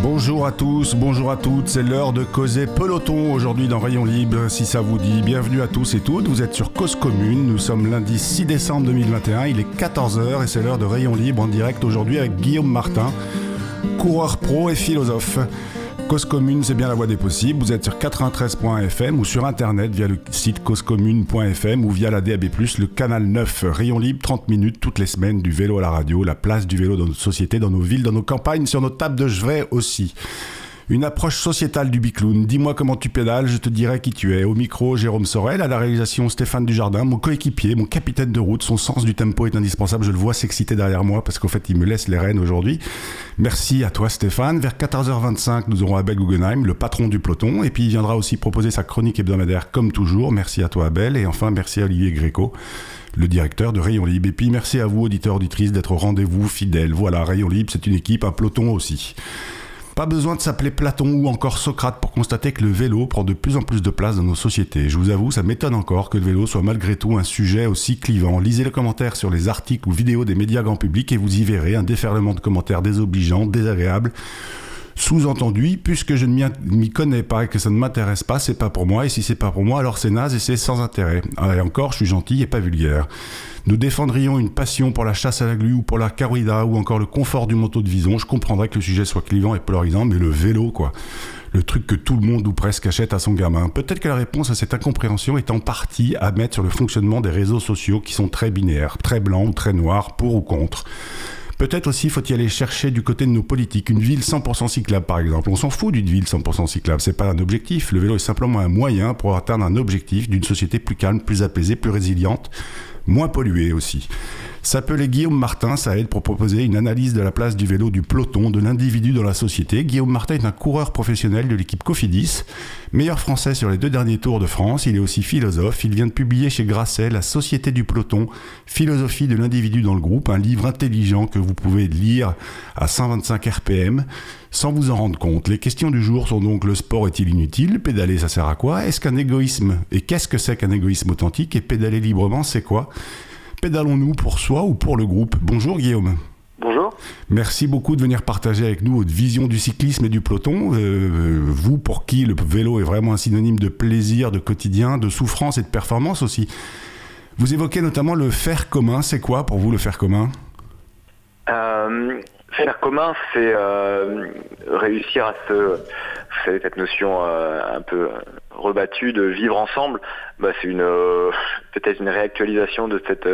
Bonjour à tous, bonjour à toutes, c'est l'heure de causer peloton aujourd'hui dans Rayon Libre, si ça vous dit. Bienvenue à tous et toutes, vous êtes sur Cause Commune, nous sommes lundi 6 décembre 2021, il est 14h et c'est l'heure de Rayon Libre en direct aujourd'hui avec Guillaume Martin, coureur pro et philosophe. Cause Commune, c'est bien la voie des possibles. Vous êtes sur 93.fm ou sur internet via le site causecommune.fm ou via la DAB+, le canal 9, Rayon Libre, 30 minutes toutes les semaines, du vélo à la radio, la place du vélo dans notre société, dans nos villes, dans nos campagnes, sur nos tables de chevet aussi. Une approche sociétale du bicloun. Dis-moi comment tu pédales, je te dirai qui tu es. Au micro, Jérôme Sorel, à la réalisation Stéphane Dujardin, mon coéquipier, mon capitaine de route. Son sens du tempo est indispensable. Je le vois s'exciter derrière moi parce qu'en fait, il me laisse les rênes aujourd'hui. Merci à toi, Stéphane. Vers 14h25, nous aurons Abel Guggenheim, le patron du peloton. Et puis, il viendra aussi proposer sa chronique hebdomadaire comme toujours. Merci à toi, Abel. Et enfin, merci à Olivier Gréco le directeur de Rayon Libre. Et puis merci à vous, auditeurs, auditrices, d'être au rendez-vous fidèles. Voilà, Rayon Libre, c'est une équipe, un peloton aussi. Pas besoin de s'appeler Platon ou encore Socrate pour constater que le vélo prend de plus en plus de place dans nos sociétés. Je vous avoue, ça m'étonne encore que le vélo soit malgré tout un sujet aussi clivant. Lisez les commentaires sur les articles ou vidéos des médias grand public et vous y verrez un déferlement de commentaires désobligeants, désagréables. Sous-entendu, puisque je ne m'y connais pas et que ça ne m'intéresse pas, c'est pas pour moi, et si c'est pas pour moi, alors c'est naze et c'est sans intérêt. Ah, et encore, je suis gentil et pas vulgaire. Nous défendrions une passion pour la chasse à la glu ou pour la corrida ou encore le confort du manteau de vison. Je comprendrais que le sujet soit clivant et polarisant, mais le vélo, quoi. Le truc que tout le monde ou presque achète à son gamin. Peut-être que la réponse à cette incompréhension est en partie à mettre sur le fonctionnement des réseaux sociaux qui sont très binaires, très blancs ou très noirs, pour ou contre. Peut-être aussi faut-il aller chercher du côté de nos politiques une ville 100% cyclable par exemple. On s'en fout d'une ville 100% cyclable, c'est pas un objectif. Le vélo est simplement un moyen pour atteindre un objectif d'une société plus calme, plus apaisée, plus résiliente, moins polluée aussi. S'appeler Guillaume Martin, ça aide pour proposer une analyse de la place du vélo, du peloton, de l'individu dans la société. Guillaume Martin est un coureur professionnel de l'équipe Cofidis, meilleur français sur les deux derniers tours de France. Il est aussi philosophe. Il vient de publier chez Grasset La Société du peloton, philosophie de l'individu dans le groupe, un livre intelligent que vous pouvez lire à 125 RPM sans vous en rendre compte. Les questions du jour sont donc le sport est-il inutile? Pédaler, ça sert à quoi? Est-ce qu'un égoïsme? Et qu'est-ce que c'est qu'un égoïsme authentique? Et pédaler librement, c'est quoi? Pédalons-nous pour soi ou pour le groupe? Bonjour Guillaume. Bonjour. Merci beaucoup de venir partager avec nous votre vision du cyclisme et du peloton. Euh, vous, pour qui le vélo est vraiment un synonyme de plaisir, de quotidien, de souffrance et de performance aussi. Vous évoquez notamment le faire commun. C'est quoi pour vous le faire commun? Euh, Faire commun, c'est euh, réussir à se... Vous savez, cette notion un peu rebattue de vivre ensemble, bah, c'est une peut-être une réactualisation de cette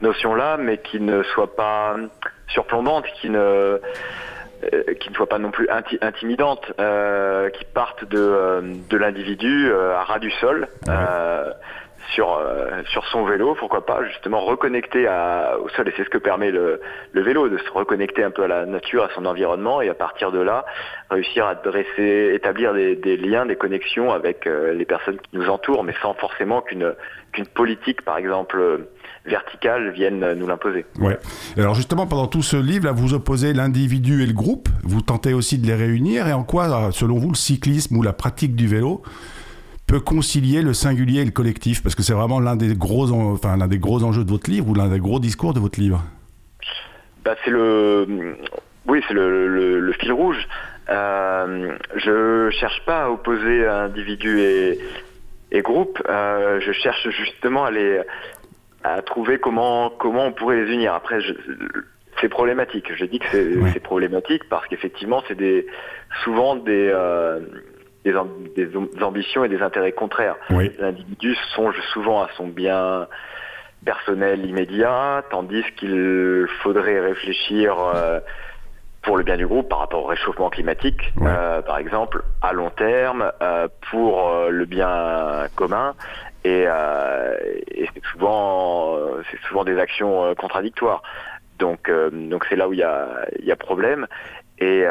notion-là, mais qui ne soit pas surplombante, qui ne qui ne soit pas non plus intimidante, qui parte de, de l'individu à ras du sol sur euh, sur son vélo, pourquoi pas justement reconnecter au sol et c'est ce que permet le, vélo de se reconnecter un peu à la nature, à son environnement et à partir de là réussir à dresser, établir des, des liens, des connexions avec euh, les personnes qui nous entourent, mais sans forcément qu'une qu'une politique par exemple verticale vienne nous l'imposer. Ouais. Alors justement, pendant tout ce livre, là, vous opposez l'individu et le groupe. Vous tentez aussi de les réunir. Et en quoi, selon vous, le cyclisme ou la pratique du vélo peut concilier le singulier et le collectif Parce que c'est vraiment l'un des, gros enfin, l'un des gros enjeux de votre livre ou l'un des gros discours de votre livre? Bah, c'est le, oui, c'est le, le, fil rouge. Euh, je cherche pas à opposer individu et, et groupe. Euh, je cherche justement à les, à trouver comment comment on pourrait les unir. Après, c'est problématique. Je dis que c'est problématique parce qu'effectivement, c'est des souvent des euh, des, ambitions et des intérêts contraires. L'individu songe souvent à son bien personnel immédiat, tandis qu'il faudrait réfléchir euh, pour le bien du groupe par rapport au réchauffement climatique, euh, par exemple, à long terme, euh, pour le bien commun. Et, et c'est souvent, c'est souvent des actions contradictoires. Donc, donc c'est là où il y a, y a problème et,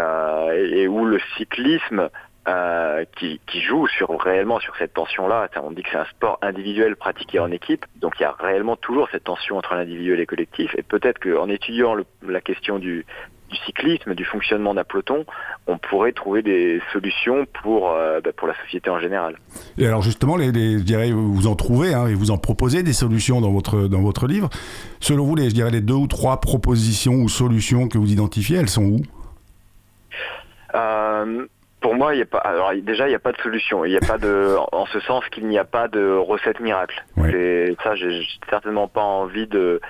et où le cyclisme euh, qui, qui, joue sur réellement sur cette tension-là. On dit que c'est un sport individuel pratiqué en équipe, donc il y a réellement toujours cette tension entre l'individu et les collectifs. Et peut-être qu'en étudiant le, la question du, du cyclisme, du fonctionnement d'un peloton, on pourrait trouver des solutions pour, euh, bah, pour la société en général. Et alors justement, les, je dirais, vous en trouvez hein, et vous en proposez des solutions dans votre, dans votre livre. Selon vous, les, je dirais les deux ou trois propositions ou solutions que vous identifiez, elles sont où? Euh, pour moi, il y a pas. Alors déjà, il n'y a pas de solution. Il n'y a pas de, en ce sens qu'il n'y a pas de recette miracle. Et ça, j'ai certainement pas envie de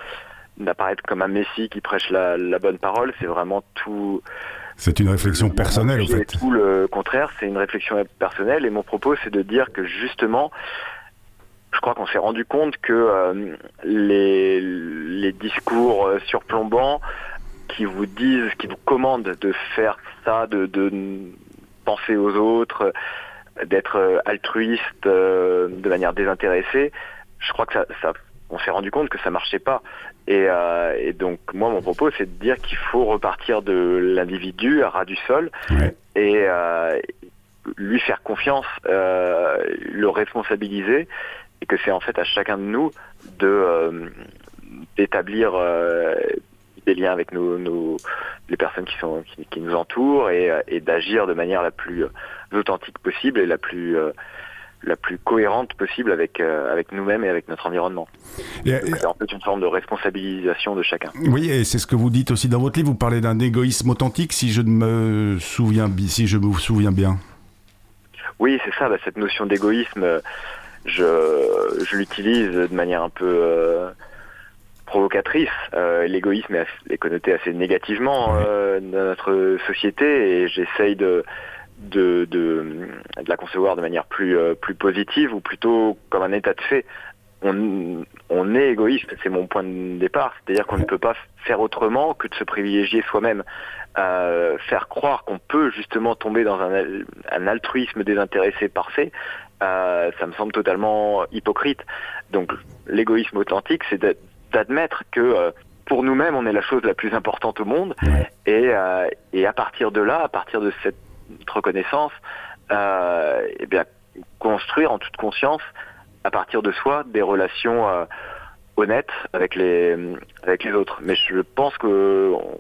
d'apparaître comme un messie qui prêche la, bonne parole. C'est vraiment tout. C'est une réflexion personnelle, en fait. Tout le contraire, c'est une réflexion personnelle. Et mon propos, c'est de dire que justement, je crois qu'on s'est rendu compte que euh, les, les discours euh, surplombants qui vous disent, qui vous commandent de faire ça, de, de penser aux autres, d'être altruiste euh, de manière désintéressée, je crois que ça, ça on s'est rendu compte que ça marchait pas. Euh, et, donc moi mon propos c'est de dire qu'il faut repartir de l'individu à ras du sol et euh, lui faire confiance, euh, le responsabiliser et que c'est en fait à chacun de nous de d'établir des liens avec nos, les personnes qui sont qui, nous entourent et, et d'agir de manière la plus authentique possible et la plus la plus cohérente possible avec, euh, avec nous-mêmes et avec notre environnement. C'est en fait une forme de responsabilisation de chacun. Oui, et c'est ce que vous dites aussi dans votre livre. Vous parlez d'un égoïsme authentique, si je me souviens, si je me souviens bien. Oui, c'est ça. Bah, cette notion d'égoïsme, je, je l'utilise de manière un peu euh, provocatrice. Euh, l'égoïsme est, connoté assez négativement dans notre société et j'essaye de de, de, de, la concevoir de manière plus, euh, plus positive ou plutôt comme un état de fait. On, on est égoïste, c'est mon point de départ, c'est-à-dire qu'on ne peut pas faire autrement que de se privilégier soi-même. Euh, faire croire qu'on peut justement tomber dans un, un altruisme désintéressé parfait, euh, ça me semble totalement hypocrite. Donc l'égoïsme authentique, c'est d'admettre que euh, pour nous-mêmes, on est la chose la plus importante au monde, et, euh, et à partir de là, à partir de cette reconnaissance, euh, et bien construire en toute conscience à partir de soi des relations euh, honnêtes avec les avec les autres. Mais je pense que on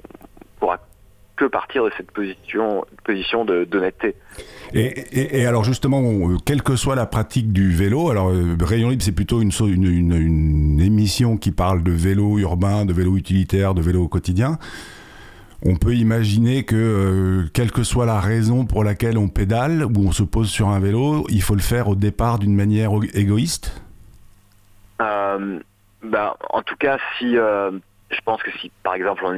pourra partir de cette position position d'honnêteté. Et, et, alors justement, quelle que soit la pratique du vélo, alors euh, Rayon Libre c'est plutôt une, une, une, émission qui parle de vélo urbain, de vélo utilitaire, de vélo au quotidien on peut imaginer que, euh, quelle que soit la raison pour laquelle on pédale ou on se pose sur un vélo, il faut le faire au départ d'une manière égoïste? Euh, ben, En tout cas, si euh, je pense que si, par exemple, on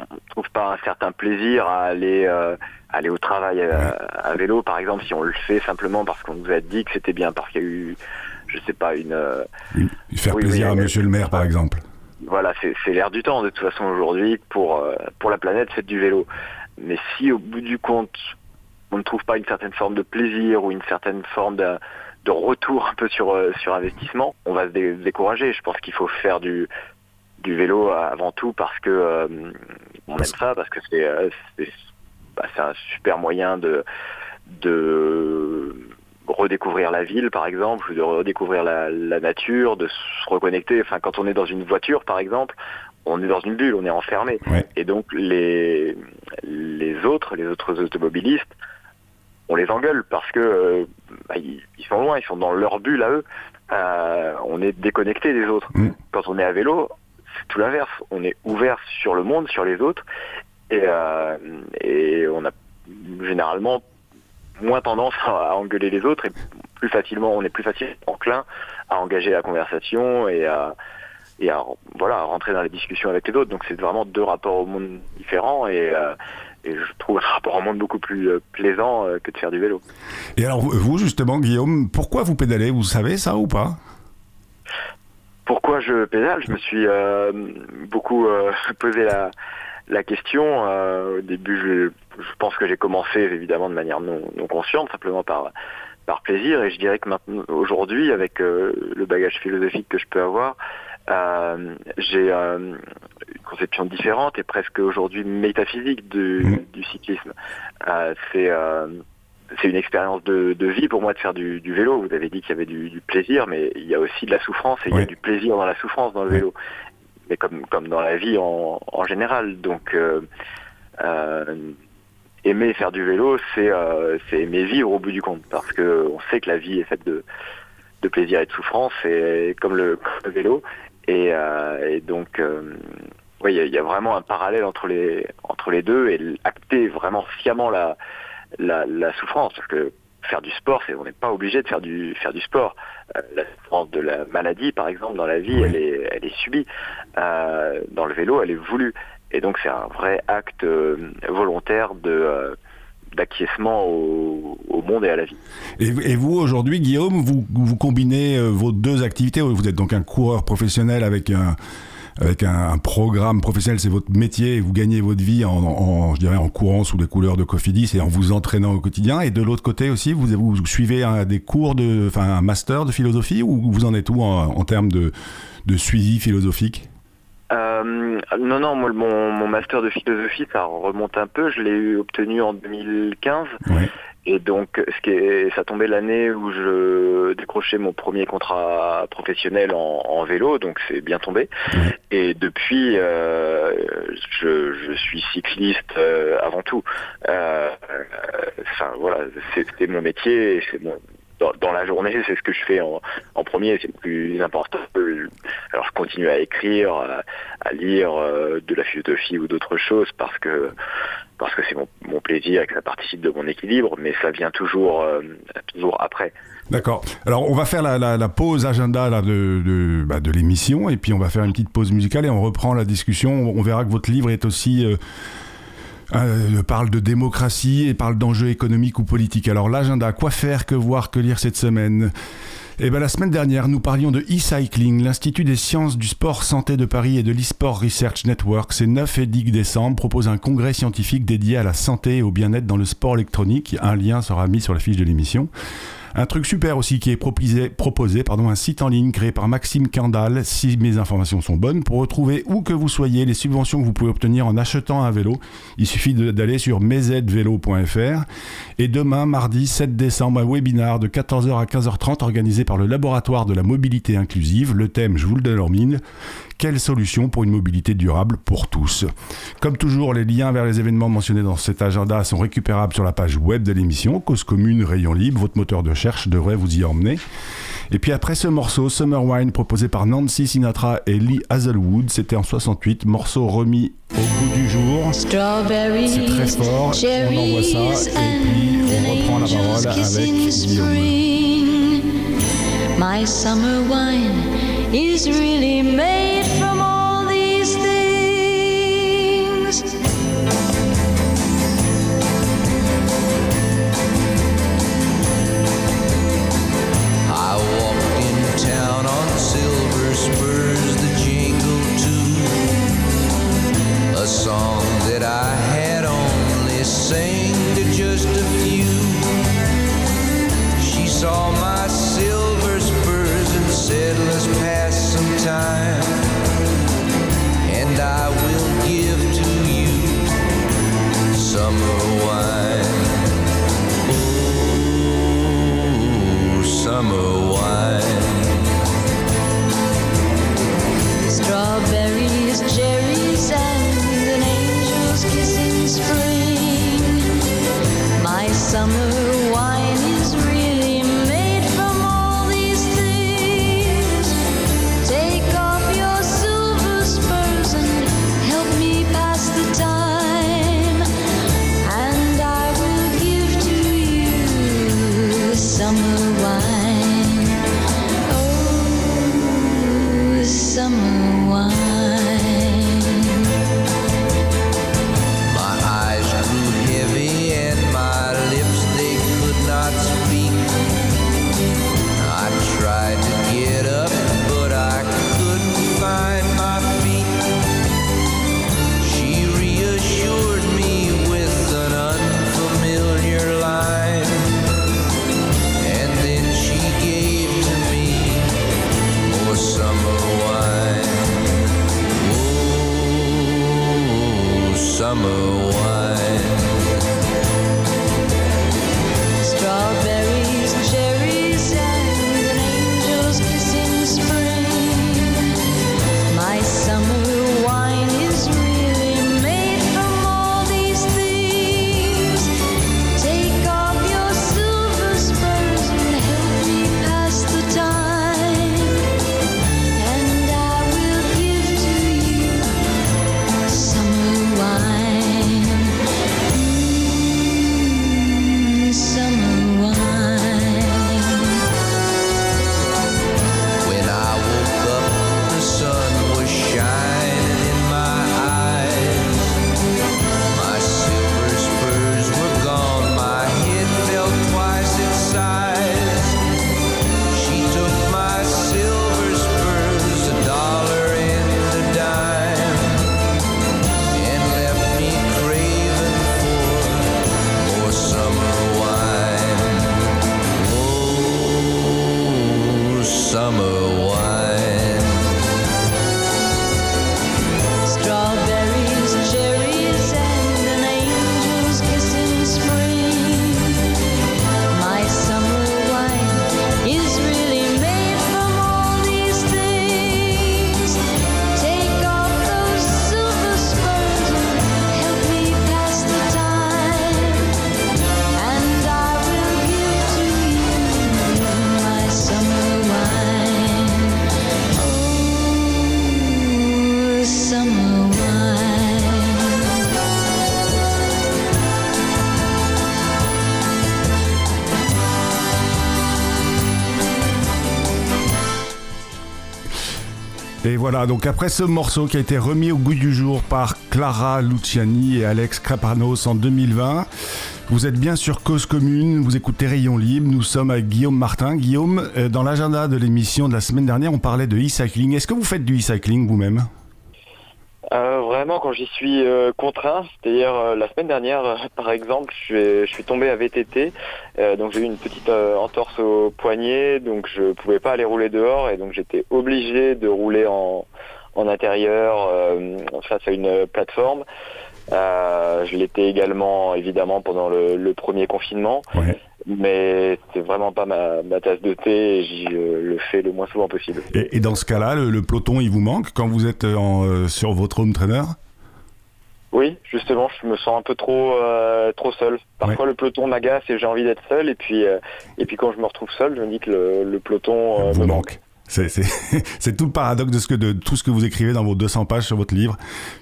n'y trouve pas un certain plaisir à aller, aller au travail à, vélo, par exemple, si on le fait simplement parce qu'on nous a dit que c'était bien, parce qu'il y a eu, je sais pas, une... faire plaisir à monsieur le maire, par exemple voilà, c'est l'air du temps de toute façon aujourd'hui pour euh, pour la planète, c'est du vélo. Mais si au bout du compte on ne trouve pas une certaine forme de plaisir ou une certaine forme de, de retour un peu sur euh, sur investissement, on va se décourager. Je pense qu'il faut faire du du vélo avant tout parce que euh, on aime ça, parce que c'est bah, c'est un super moyen de de redécouvrir la ville, par exemple, de redécouvrir la, nature, de se reconnecter. Enfin, quand on est dans une voiture, par exemple, on est dans une bulle, on est enfermé. Et donc, les, les autres, les autres automobilistes, on les engueule parce que euh, bah, ils, sont loin, ils sont dans leur bulle à eux. Euh, on est déconnecté des autres. Mm. Quand on est à vélo, c'est tout l'inverse. On est ouvert sur le monde, sur les autres, et, euh, on a généralement moins tendance à, engueuler les autres et plus facilement, on est plus facilement enclin à engager la conversation et à, et à, voilà, rentrer dans la discussion avec les autres. Donc c'est vraiment deux rapports au monde différents et, euh, et je trouve un rapport au monde beaucoup plus euh, plaisant que de faire du vélo. Et alors vous justement, Guillaume, pourquoi vous pédalez? Vous savez ça ou pas? Pourquoi je pédale Je me suis beaucoup posé la, la question. au début, je je pense que j'ai commencé évidemment de manière non, consciente, simplement par par plaisir. Et je dirais que maintenant, aujourd'hui, avec euh, le bagage philosophique que je peux avoir, euh, j'ai euh, une conception différente et presque aujourd'hui métaphysique du, mmh. du cyclisme. c'est c'est une expérience de, de, vie pour moi de faire du, du vélo. Vous avez dit qu'il y avait du, du, plaisir, mais il y a aussi de la souffrance et il y a du plaisir dans la souffrance dans le vélo. Mais comme, comme dans la vie en, en général. Donc, aimer faire du vélo, c'est aimer vivre au bout du compte, parce que on sait que la vie est faite de, de plaisir et de souffrance, et comme le, vélo, et, donc oui, il y, a vraiment un parallèle entre les entre les deux et acter vraiment sciemment la, la, la souffrance, parce que faire du sport, c'est on n'est pas obligé de faire du faire du sport. Euh, la souffrance de la maladie, par exemple, dans la vie, elle est elle est subie. Euh, dans le vélo, elle est voulue. Et donc c'est un vrai acte euh, volontaire de d'acquiescement au, au, monde et à la vie. Et, et vous aujourd'hui, Guillaume, vous, vous combinez vos deux activités. Vous êtes donc un coureur professionnel avec un avec un, programme professionnel, c'est votre métier, vous gagnez votre vie en, en courant sous les couleurs de Cofidis et en vous entraînant au quotidien. Et de l'autre côté aussi, vous, suivez des cours de, enfin, un master de philosophie ou vous en êtes où en, termes de suivi philosophique? Euh, non, non, moi, mon, mon, master de philosophie, ça remonte un peu. Je l'ai obtenu en 2015. Ouais. Et donc, ce qui est, ça tombait l'année où je décrochais mon premier contrat professionnel en, vélo, donc c'est bien tombé. Et depuis, euh, je, je, suis cycliste euh, avant tout. Euh, enfin voilà, c'était mon métier, c'est mon, dans, la journée, c'est ce que je fais en, premier, c'est le plus important. Alors je continue à écrire, à, lire de la philosophie ou d'autres choses parce que parce que c'est mon, plaisir et que ça participe de mon équilibre, mais ça vient toujours, euh, toujours après. D'accord. Alors on va faire la, pause agenda de, bah, de, l'émission et puis on va faire une petite pause musicale et on reprend la discussion. On verra que votre livre est aussi... Euh, euh, parle de démocratie et parle d'enjeux économiques ou politiques. Alors l'agenda, quoi faire, que voir, que lire cette semaine? Eh bien, la semaine dernière, nous parlions de e-cycling. L'Institut des sciences du sport santé de Paris et de l'eSport Research Network, c'est 9 et 10 décembre, propose un congrès scientifique dédié à la santé et au bien-être dans le sport électronique. Un lien sera mis sur la fiche de l'émission. Un truc super aussi qui est proposé, proposé pardon, un site en ligne créé par Maxime Kandal, si mes informations sont bonnes, pour retrouver où que vous soyez les subventions que vous pouvez obtenir en achetant un vélo. Il suffit d'aller sur mezvedvelo.fr. Et demain, mardi 7 décembre, un webinar de 14h à 15h30 organisé par le Laboratoire de la mobilité inclusive. Le thème, je vous le donne en mine, quelle solution pour une mobilité durable pour tous? Comme toujours, les liens vers les événements mentionnés dans cet agenda sont récupérables sur la page web de l'émission, Cause Commune Rayon Libre. Votre moteur de recherche devrait vous y emmener. Et puis après ce morceau, Summer Wine, proposé par Nancy Sinatra et Lee Hazelwood, c'était en 68, morceau remis au bout du jour. C'est très fort, on envoie ça et puis on reprend la parole avec Guillaume. My summer wine is really made Donc après ce morceau qui a été remis au goût du jour par Clara Luciani et Alex Crapanos en 2020, vous êtes bien sur Cause Commune, vous écoutez Rayon Libre, nous sommes avec Guillaume Martin. Guillaume, euh, dans l'agenda de l'émission de la semaine dernière, on parlait de e-cycling. Est-ce que vous faites du e-cycling vous-même? Euh, vraiment, quand j'y suis euh, contraint, c'est-à-dire euh, la semaine dernière, par exemple, je suis, tombé à VTT, donc j'ai eu une petite entorse au poignet, donc je pouvais pas aller rouler dehors, et donc j'étais obligé de rouler en, intérieur face à une plateforme. je l'étais également, évidemment, pendant le, premier confinement mais c'est vraiment pas ma, tasse de thé et j'y euh, le fais le moins souvent possible. Et, dans ce cas-là, le, peloton, il vous manque quand vous êtes en, euh, sur votre home trainer? Oui, justement, je me sens un peu trop euh, trop seul. Parfois, le peloton m'agace et j'ai envie d'être seul, et puis et puis quand je me retrouve seul, je me dis que le, peloton vous me manque. C'est tout le paradoxe de, ce que, de tout ce que vous écrivez dans vos 200 pages sur votre livre,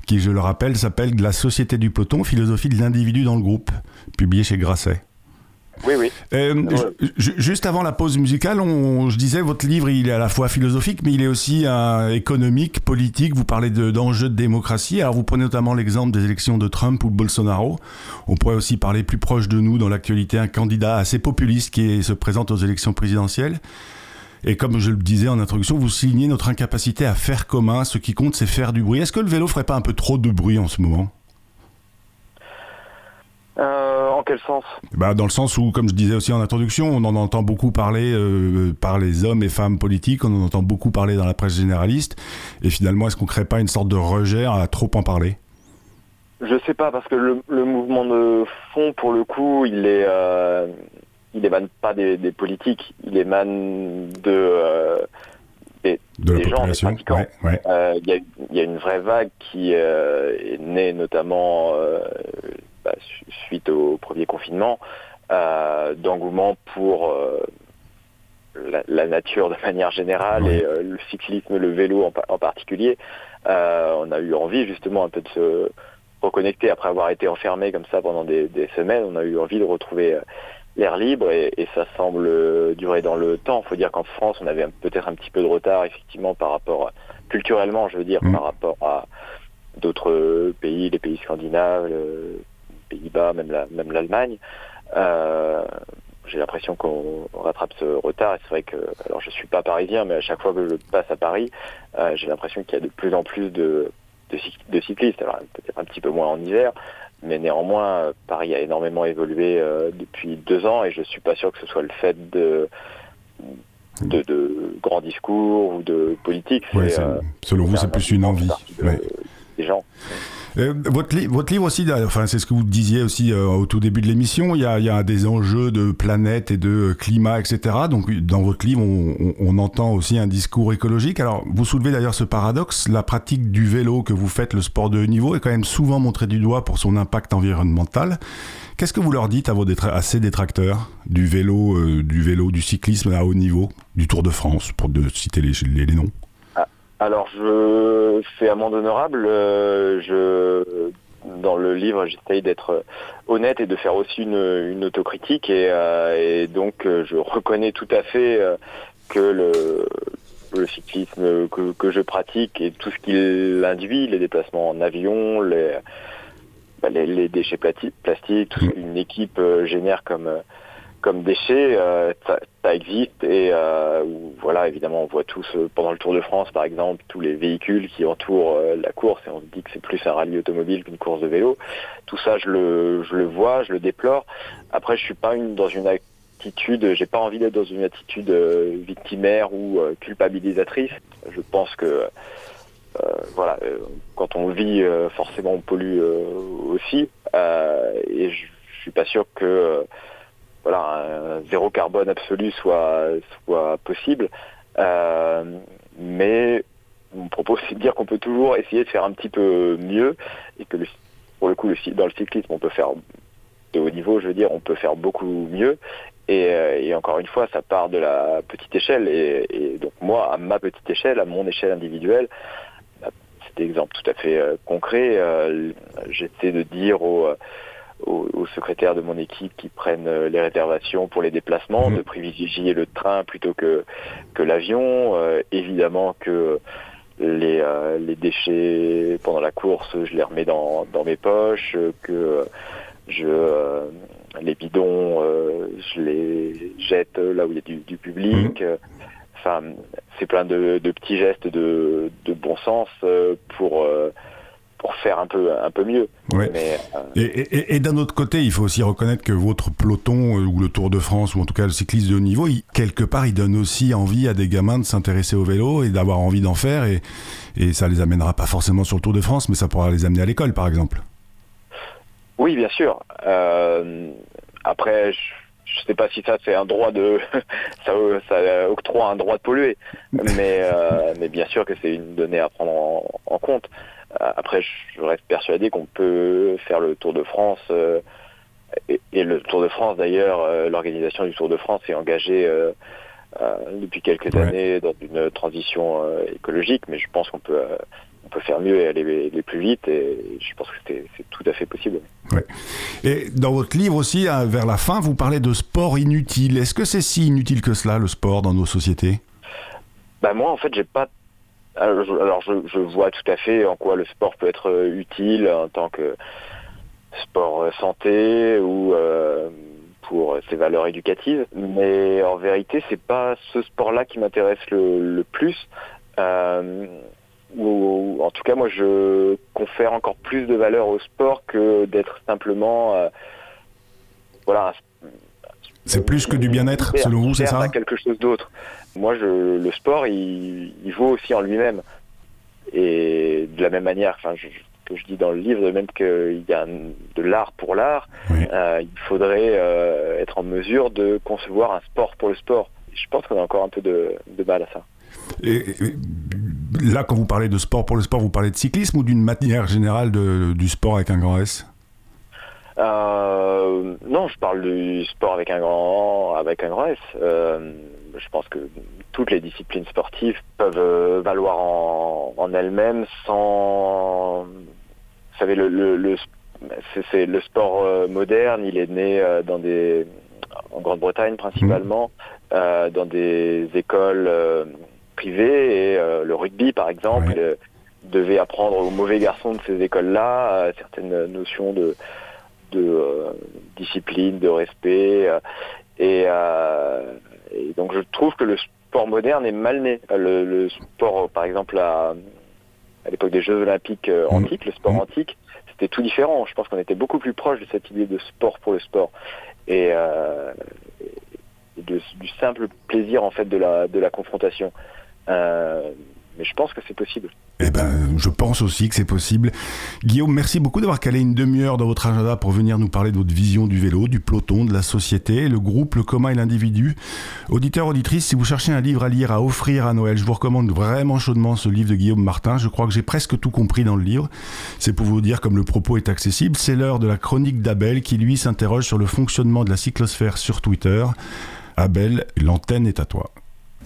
qui, je le rappelle, s'appelle La société du peloton, philosophie de l'individu dans le groupe, publié chez Grasset. Oui, oui. Euh, juste avant la pause musicale, on, je disais, votre livre, il est à la fois philosophique, mais il est aussi euh, économique, politique. Vous parlez d'enjeux de, démocratie. Alors, vous prenez notamment l'exemple des élections de Trump ou de Bolsonaro. On pourrait aussi parler plus proche de nous dans l'actualité, un candidat assez populiste qui se présente aux élections présidentielles. Et comme je le disais en introduction, vous signez notre incapacité à faire commun. Ce qui compte, c'est faire du bruit. Est-ce que le vélo ferait pas un peu trop de bruit en ce moment? Euh, en quel sens? Bah, Dans le sens où, comme je disais aussi en introduction, on en entend beaucoup parler euh, par les hommes et femmes politiques, on en entend beaucoup parler dans la presse généraliste, et finalement, est-ce qu'on ne crée pas une sorte de rejet à trop en parler? Je sais pas, parce que le, mouvement de fond, pour le coup, il est... Euh, il émane pas des, politiques, il émane de... Des, de la gens, population. Il y, a une vraie vague qui est née notamment bah, suite au premier confinement, euh, d'engouement pour euh, la, nature de manière générale et euh, le cyclisme, le vélo en, particulier. on a eu envie justement un peu de se reconnecter après avoir été enfermé comme ça pendant des, semaines. On a eu envie de retrouver l'air libre et, ça semble durer dans le temps. Il faut dire qu'en France, on avait peut-être un petit peu de retard effectivement par rapport culturellement, je veux dire, mmh. par rapport à d'autres pays, les pays scandinaves, Pays-Bas, même même l'Allemagne. Euh, j'ai l'impression qu'on rattrape ce retard. Et c'est vrai que, alors je suis pas parisien, mais à chaque fois que je passe à Paris, euh, j'ai l'impression qu'il y a de plus en plus de, de, cyclistes. Alors peut-être un petit peu moins en hiver, mais néanmoins, Paris a énormément évolué euh, depuis deux ans et je suis pas sûr que ce soit le fait de de, grands discours ou de politique. selon vous, c'est plus une envie. Des gens. Euh, votre, livre aussi, enfin, c'est ce que vous disiez aussi euh, au tout début de l'émission, il, y, a, des enjeux de planète et de climat, etc. Donc dans votre livre, on, entend aussi un discours écologique. Alors vous soulevez d'ailleurs ce paradoxe, la pratique du vélo que vous faites, le sport de haut niveau, est quand même souvent montrée du doigt pour son impact environnemental. Qu'est-ce que vous leur dites à, vos ces détracteurs du vélo, euh, du vélo, du cyclisme à haut niveau, du Tour de France, pour de citer les noms? Alors je fais amende honorable. Euh, je dans le livre, j'essaye d'être honnête et de faire aussi une, autocritique et, euh, donc euh, je reconnais tout à fait que le, cyclisme que, je pratique et tout ce qu'il induit, les déplacements en avion, les, bah, les, déchets plastiques, tout ce qu'une équipe génère comme comme déchets, euh, ça, existe et euh, voilà évidemment on voit tous euh, pendant le Tour de France par exemple tous les véhicules qui entourent la course et on se dit que c'est plus un rallye automobile qu'une course de vélo. Tout ça je le je le vois, je le déplore. Après je suis pas une, dans une attitude, j'ai pas envie d'être dans une attitude victimaire ou culpabilisatrice. Je pense que voilà quand on vit forcément on pollue aussi et je, je suis pas sûr que voilà, un zéro carbone absolu soit, soit possible. Euh, mais mon propos, c'est de dire qu'on peut toujours essayer de faire un petit peu mieux et que pour le coup, le, dans le cyclisme, on peut faire de haut niveau, je veux dire, on peut faire beaucoup mieux. Et, euh, encore une fois, ça part de la petite échelle. Et, donc moi, à ma petite échelle, à mon échelle individuelle, bah, c'est un exemple tout à fait euh, concret. J'essaie de dire aux aux, secrétaires de mon équipe qui prennent euh, les réservations pour les déplacements, mhm. de privilégier le train plutôt que, que l'avion. Euh, évidemment que les, les déchets pendant la course, je les remets dans, dans mes poches, que je les bidons, je les jette là où il y a du, du public. Mmh. Enfin, c'est plein de, de, petits gestes de, de bon sens pour pour faire un peu un peu mieux. Mais, euh, et, et, d'un autre côté, il faut aussi reconnaître que votre peloton euh, ou le Tour de France ou en tout cas le cycliste de haut niveau, quelque part, il donne aussi envie à des gamins de s'intéresser au vélo et d'avoir envie d'en faire et, et ça les amènera pas forcément sur le Tour de France, mais ça pourra les amener à l'école, par exemple. Oui, bien sûr. Euh, après, je, je sais pas si ça c'est un droit de ça, ça, octroie un droit de polluer, mais mais bien sûr que c'est une donnée à prendre en compte. Euh, après, je reste persuadé qu'on peut faire le Tour de France. Euh, et, le Tour de France, d'ailleurs, euh, l'organisation du Tour de France est engagée depuis quelques années dans une transition écologique, mais je pense qu'on peut on peut faire mieux et aller, plus vite et je pense que c'est tout à fait possible. Et dans votre livre aussi, hein, vers la fin, vous parlez de sport inutile. Est-ce que c'est si inutile que cela, le sport, dans nos sociétés? Bah Moi, en fait, j'ai pas alors, je, vois tout à fait en quoi le sport peut être euh, utile en tant que sport euh, santé ou euh, pour ses valeurs éducatives. Mais en vérité, c'est pas ce sport-là qui m'intéresse le, plus. ou, en tout cas, moi, je confère encore plus de valeur au sport que d'être simplement, voilà. C'est plus que du bien-être, selon vous, c'est ça Quelque chose d'autre moi, je, le sport, il, il vaut aussi en lui-même. Et de la même manière, enfin, je, que je dis dans le livre, de même qu'il y a de l'art pour l'art, euh, il faudrait euh, être en mesure de concevoir un sport pour le sport. Je pense qu'on a encore un peu de, de mal à ça. Et, là, quand vous parlez de sport pour le sport, vous parlez de cyclisme ou d'une manière générale de, du sport avec un grand S? Euh, Non, je parle du sport avec un grand, avec un grand S. Euh, je pense que toutes les disciplines sportives peuvent euh, valoir en, elles-mêmes sans... Vous savez, le, le, c'est le sport euh, moderne, il est né euh, dans des en Grande-Bretagne principalement, mmh. dans des écoles privées et le rugby par exemple devait apprendre aux mauvais garçons de ces écoles-là certaines notions de de discipline, de respect et et donc je trouve que le sport moderne est mal né. Le, sport, par exemple, à, à l'époque des Jeux Olympiques euh, mmh. antiques, le sport mmh. antique, c'était tout différent. Je pense qu'on était beaucoup plus proche de cette idée de sport pour le sport et, euh, du simple plaisir en fait de la de la confrontation. Euh, mais je pense que c'est possible. Eh ben, je pense aussi que c'est possible. Guillaume, merci beaucoup d'avoir calé une demi-heure dans votre agenda pour venir nous parler de votre vision du vélo, du peloton, de la société, le groupe, le commun et l'individu. Auditeur, auditrice, si vous cherchez un livre à lire, à offrir à Noël, je vous recommande vraiment chaudement ce livre de Guillaume Martin. Je crois que j'ai presque tout compris dans le livre. C'est pour vous dire comme le propos est accessible. C'est l'heure de la chronique d'Abel qui, lui, s'interroge sur le fonctionnement de la cyclosphère sur Twitter. Abel, l'antenne est à toi.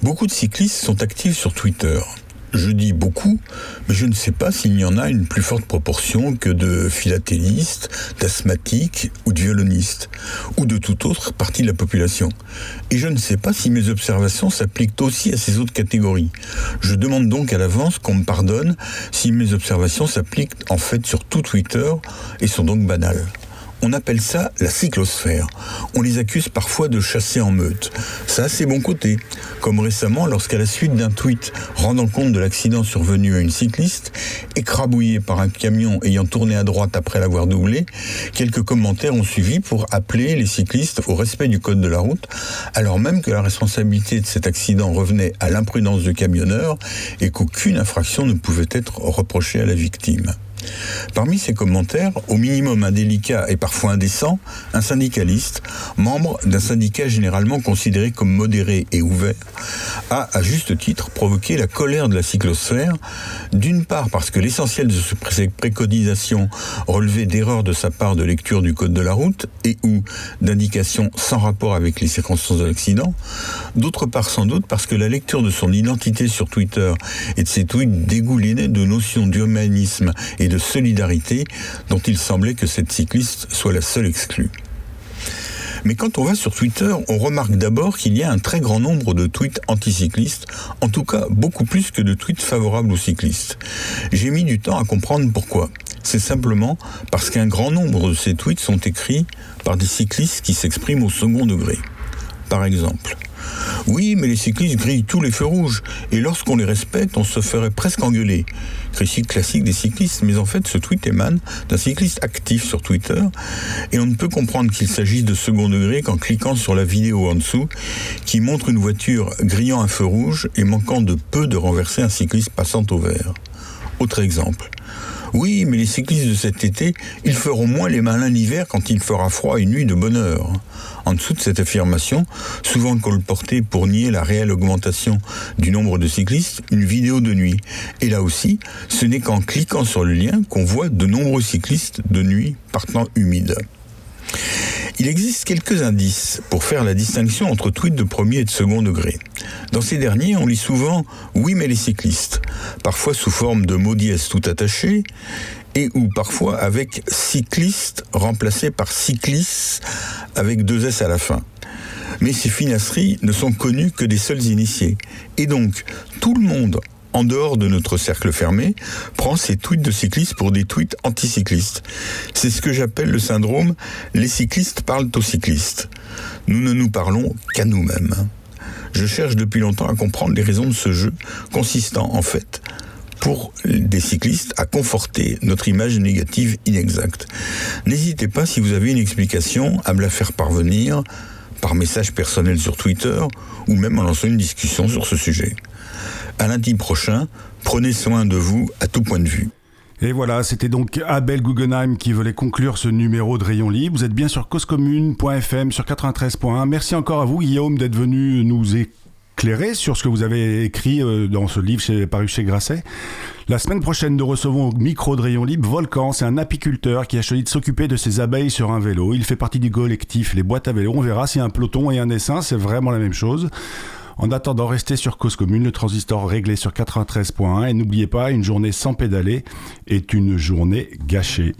Beaucoup de cyclistes sont actifs sur Twitter je dis beaucoup, mais je ne sais pas s'il y en a une plus forte proportion que de philatélistes, d'asthmatiques ou de violonistes, ou de toute autre partie de la population. Et je ne sais pas si mes observations s'appliquent aussi à ces autres catégories. Je demande donc à l'avance qu'on me pardonne si mes observations s'appliquent en fait sur tout Twitter et sont donc banales. On appelle ça la cyclosphère. On les accuse parfois de chasser en meute. Ça a ses bons côtés. Comme récemment, lorsqu'à la suite d'un tweet rendant compte de l'accident survenu à une cycliste, écrabouillée par un camion ayant tourné à droite après l'avoir doublé, quelques commentaires ont suivi pour appeler les cyclistes au respect du code de la route, alors même que la responsabilité de cet accident revenait à l'imprudence du camionneur et qu'aucune infraction ne pouvait être reprochée à la victime. Parmi ces commentaires, au minimum indélicat et parfois indécent, un syndicaliste, membre d'un syndicat généralement considéré comme modéré et ouvert, a à juste titre provoqué la colère de la cyclosphère, d'une part parce que l'essentiel de ces préconisations relevait d'erreurs de sa part de lecture du code de la route et ou d'indications sans rapport avec les circonstances de l'accident, d'autre part sans doute parce que la lecture de son identité sur Twitter et de ses tweets dégoulinait de notions d'humanisme et de de solidarité dont il semblait que cette cycliste soit la seule exclue. Mais quand on va sur Twitter, on remarque d'abord qu'il y a un très grand nombre de tweets anticyclistes, en tout cas beaucoup plus que de tweets favorables aux cyclistes. J'ai mis du temps à comprendre pourquoi. C'est simplement parce qu'un grand nombre de ces tweets sont écrits par des cyclistes qui s'expriment au second degré. Par exemple, oui, mais les cyclistes grillent tous les feux rouges, et lorsqu'on les respecte, on se ferait presque engueuler. Critique classique des cyclistes, mais en fait, ce tweet émane d'un cycliste actif sur Twitter, et on ne peut comprendre qu'il s'agisse de second degré qu'en cliquant sur la vidéo en dessous, qui montre une voiture grillant un feu rouge et manquant de peu de renverser un cycliste passant au vert. Autre exemple. Oui, mais les cyclistes de cet été, ils feront moins les malins l'hiver quand il fera froid une nuit de bonheur. En dessous de cette affirmation, souvent colportée pour nier la réelle augmentation du nombre de cyclistes, une vidéo de nuit. Et là aussi, ce n'est qu'en cliquant sur le lien qu'on voit de nombreux cyclistes de nuit partant humides. Il existe quelques indices pour faire la distinction entre tweets de premier et de second degré. Dans ces derniers, on lit souvent Oui, mais les cyclistes, parfois sous forme de mots tout attachés, et ou parfois avec cycliste remplacé par cyclis avec deux S à la fin. Mais ces finasseries ne sont connues que des seuls initiés. Et donc, tout le monde en dehors de notre cercle fermé, prend ces tweets de cyclistes pour des tweets anticyclistes. C'est ce que j'appelle le syndrome les cyclistes parlent aux cyclistes. Nous ne nous parlons qu'à nous-mêmes. Je cherche depuis longtemps à comprendre les raisons de ce jeu, consistant en fait pour des cyclistes à conforter notre image négative inexacte. N'hésitez pas, si vous avez une explication, à me la faire parvenir par message personnel sur Twitter ou même en lançant une discussion sur ce sujet. À lundi prochain, prenez soin de vous à tout point de vue. Et voilà, c'était donc Abel Guggenheim qui voulait conclure ce numéro de Rayon Libre. Vous êtes bien sur causecommune.fm sur 93.1. Merci encore à vous, Guillaume, d'être venu nous éclairer sur ce que vous avez écrit euh, dans ce livre paru chez Grasset. La semaine prochaine, nous recevons au micro de Rayon Libre Volcan. C'est un apiculteur qui a choisi de s'occuper de ses abeilles sur un vélo. Il fait partie du collectif Les Boîtes à vélo. On verra a un peloton et un essaim. C'est vraiment la même chose. En attendant, restez sur Cause Commune, le transistor réglé sur 93.1 et n'oubliez pas, une journée sans pédaler est une journée gâchée.